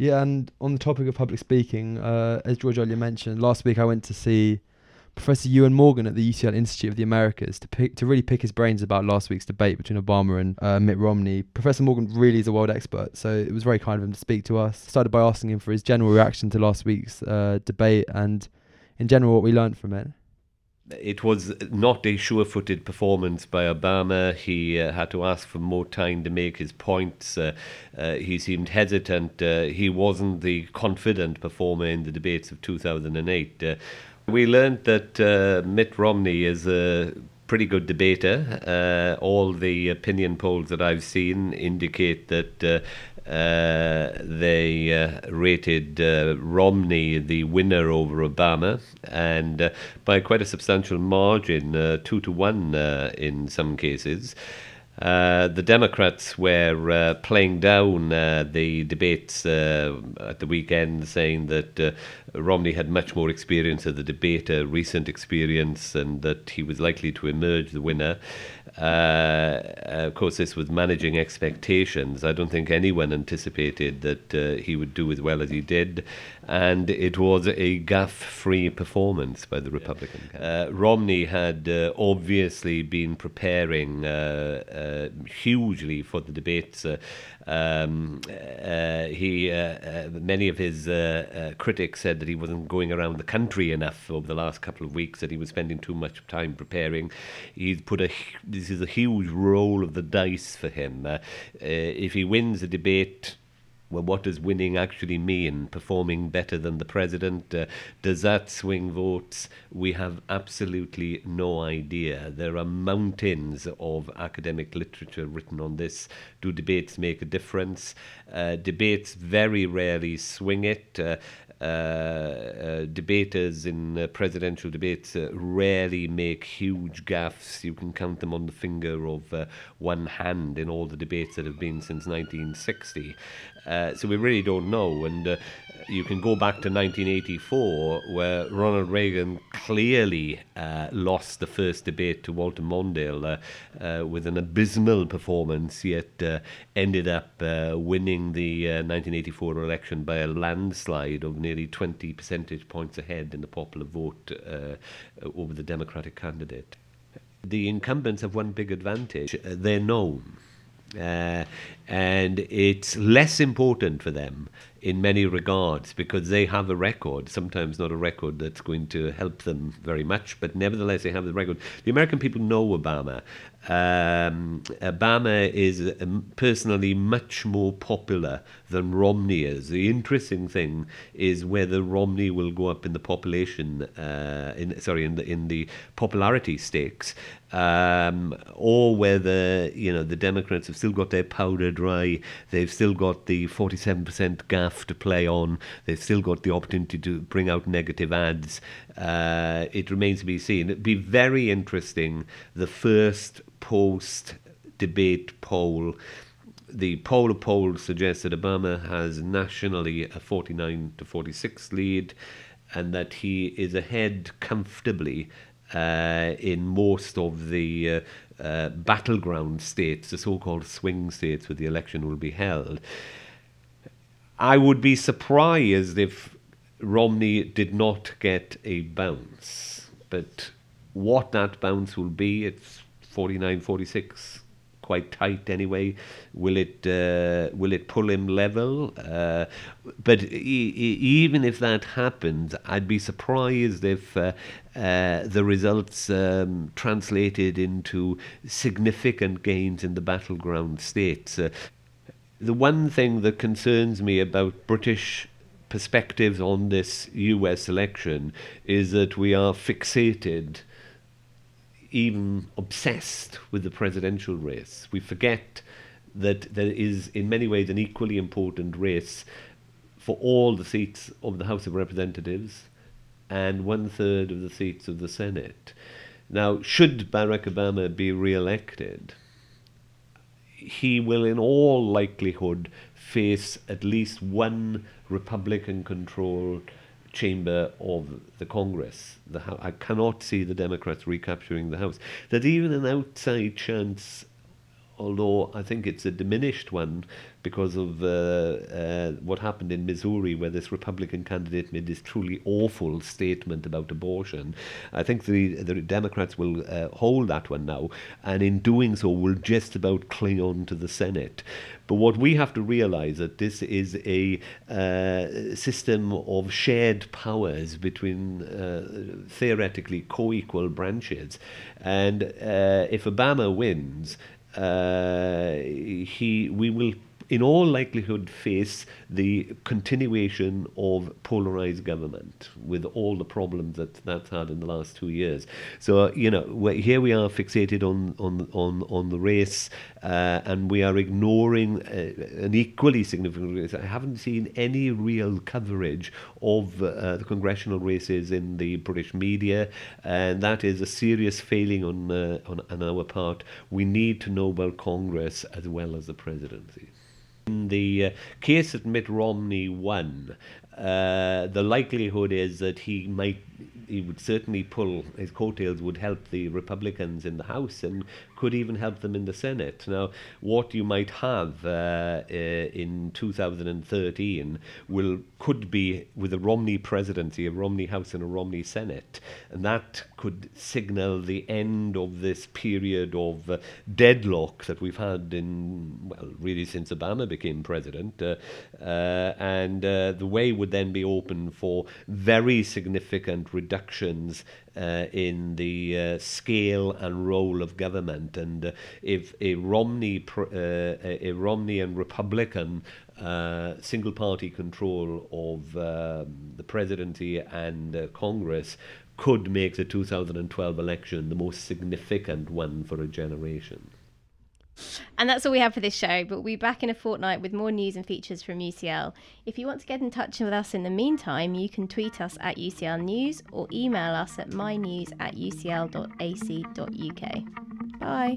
Yeah, and on the topic of public speaking, uh, as George earlier mentioned, last week I went to see Professor Iwan Morgan at the UCL Institute of the Americas to pick to really pick his brains about last week's debate between Obama and uh, Mitt Romney. Professor Morgan really is a world expert, so it was very kind of him to speak to us. Started by asking him for his general reaction to last week's uh, debate and, in general, what we learned from it. It was not a sure footed performance by Obama. He uh, had to ask for more time to make his points. Uh, uh, he seemed hesitant. Uh, he wasn't the confident performer in the debates of 2008. Uh, we learned that uh, Mitt Romney is a pretty good debater. all the opinion polls that I've seen indicate that uh, they uh, rated uh, Romney the winner over Obama, and uh, by quite a substantial margin, uh, two to one in some cases. Uh, the Democrats were uh, playing down uh, the debates at the weekend, saying that Romney had much more experience of the debate, recent experience, and that he was likely to emerge the winner. Uh, of course, this was managing expectations. I don't think anyone anticipated that uh, he would do as well as he did, and it was a gaff-free performance by the Republican. Uh, Romney had uh, obviously been preparing uh, uh, hugely for the debates. Um, he, many of his critics said that he wasn't going around the country enough over the last couple of weeks; that he was spending too much time preparing. He's put a this is a huge roll of the dice for him. Uh, uh, if he wins a debate, well, what does winning actually mean? Performing better than the president? Uh, does that swing votes? We have absolutely no idea. There are mountains of academic literature written on this. Do debates make a difference? Uh, debates very rarely swing it. Uh, debaters in uh, presidential debates rarely make huge gaffes. You can count them on the finger of one hand in all the debates that have been since 1960. so we really don't know. And you can go back to 1984, where Ronald Reagan clearly uh, lost the first debate to Walter Mondale uh, uh, with an abysmal performance, yet uh, ended up uh, winning the 1984 uh, election by a landslide of nearly 20 percentage points ahead in the popular vote over the Democratic candidate. The incumbents have one big advantage they're known. Uh, and it's less important for them in many regards because they have a record, sometimes not a record that's going to help them very much, but nevertheless they have the record. The American people know Obama. Um, Obama is um, personally much more popular than Romney is. The interesting thing is whether Romney will go up in the population, uh, in, sorry, in the in the popularity stakes, um, or whether you know the Democrats have still got their powder dry. They've still got the forty-seven percent gaff to play on. They've still got the opportunity to bring out negative ads. Uh, it remains to be seen. It'd be very interesting. The first post debate poll. The poll of polls suggests that Obama has nationally a 49 to 46 lead and that he is ahead comfortably uh, in most of the uh, uh, battleground states, the so called swing states where the election will be held. I would be surprised if Romney did not get a bounce. But what that bounce will be, it's 49 46, quite tight anyway. Will it, uh, will it pull him level? Uh, but e- e- even if that happens, I'd be surprised if uh, uh, the results um, translated into significant gains in the battleground states. Uh, the one thing that concerns me about British perspectives on this US election is that we are fixated, even obsessed with the presidential race. We forget that there is, in many ways, an equally important race for all the seats of the House of Representatives and one third of the seats of the Senate. Now, should Barack Obama be re elected, he will, in all likelihood, face at least one Republican controlled chamber of the Congress. The, I cannot see the Democrats recapturing the House. That even an outside chance although I think it's a diminished one because of uh, uh, what happened in Missouri, where this Republican candidate made this truly awful statement about abortion. I think the, the Democrats will uh, hold that one now, and in doing so, will just about cling on to the Senate. But what we have to realize that this is a uh, system of shared powers between uh, theoretically co-equal branches, and uh, if Obama wins, Uh, he we will in all likelihood face the continuation of polarized government with all the problems that that's had in the last two years. So you know here we are fixated on on on on the race, uh, and we are ignoring uh, an equally significant race. I haven't seen any real coverage of uh, the congressional races in the British media, and that is a serious failing on uh, on, on our part. We need to know about Congress as well as the presidency. In the uh, case that Mitt Romney won, uh, the likelihood is that he might he would certainly pull his coattails would help the Republicans in the House and could even help them in the Senate. Now, what you might have uh, uh, in 2013 will could be with a Romney presidency, a Romney House and a Romney Senate, and that could signal the end of this period of uh, deadlock that we've had in well, really since Obama became president, uh, uh, and uh, the way would then be open for very significant reductions in the scale and role of government. And uh, if a Romney, uh, a Romney and Republican uh, single party control of um, the presidency and uh, Congress could make the 2012 election the most significant one for a generation. And that's all we have for this show, but we'll be back in a fortnight with more news and features from UCL. If you want to get in touch with us in the meantime, you can tweet us at UCL News or email us at mynews at ucl.ac.uk. Bye.